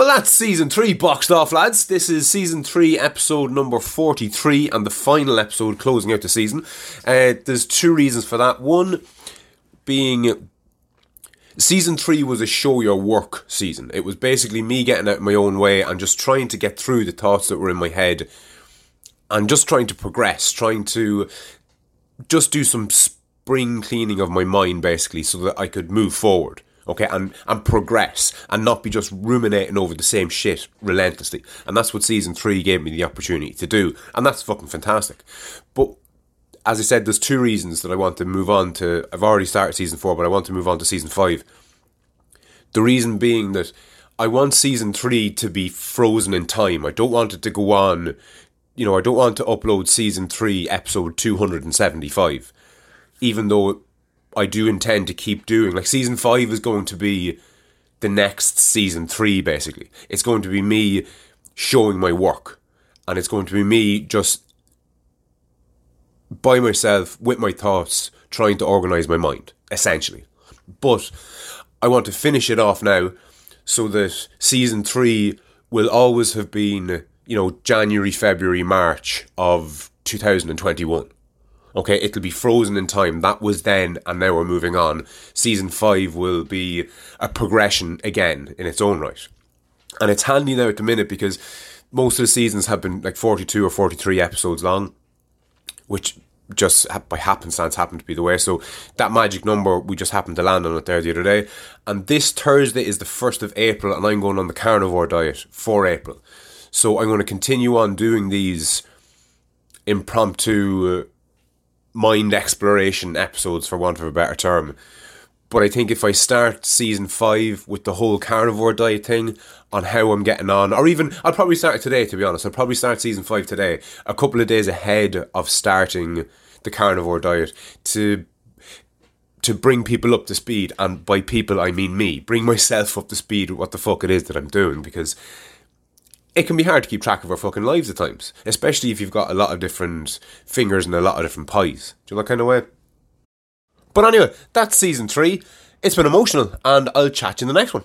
Well, that's season three boxed off, lads. This is season three, episode number 43, and the final episode closing out the season. Uh, there's two reasons for that. One being season three was a show your work season. It was basically me getting out my own way and just trying to get through the thoughts that were in my head and just trying to progress, trying to just do some spring cleaning of my mind, basically, so that I could move forward okay, and, and progress and not be just ruminating over the same shit relentlessly. And that's what season three gave me the opportunity to do. And that's fucking fantastic. But as I said, there's two reasons that I want to move on to. I've already started season four, but I want to move on to season five. The reason being that I want season three to be frozen in time. I don't want it to go on. You know, I don't want to upload season three, episode 275, even though I do intend to keep doing. Like season five is going to be the next season three, basically. It's going to be me showing my work, and it's going to be me just by myself with my thoughts, trying to organize my mind, essentially. But I want to finish it off now so that season three will always have been, you know, January, February, March of 2021. Okay, it'll be frozen in time. That was then, and now we're moving on. Season 5 will be a progression again in its own right. And it's handy now at the minute because most of the seasons have been like 42 or 43 episodes long, which just by happenstance happened to be the way. So that magic number, we just happened to land on it there the other day. And this Thursday is the 1st of April, and I'm going on the carnivore diet for April. So I'm going to continue on doing these impromptu uh, mind exploration episodes, for want of a better term. But I think if I start season five with the whole carnivore diet thing on how I'm getting on, or even I'll probably start it today, to be honest. I'll probably start season five today, a couple of days ahead of starting the carnivore diet to to bring people up to speed, and by people I mean me, bring myself up to speed with what the fuck it is that I'm doing because it can be hard to keep track of our fucking lives at times, especially if you've got a lot of different fingers and a lot of different pies. Do you know that kind of way? But anyway, that's season three. It's been emotional, and I'll chat you in the next one.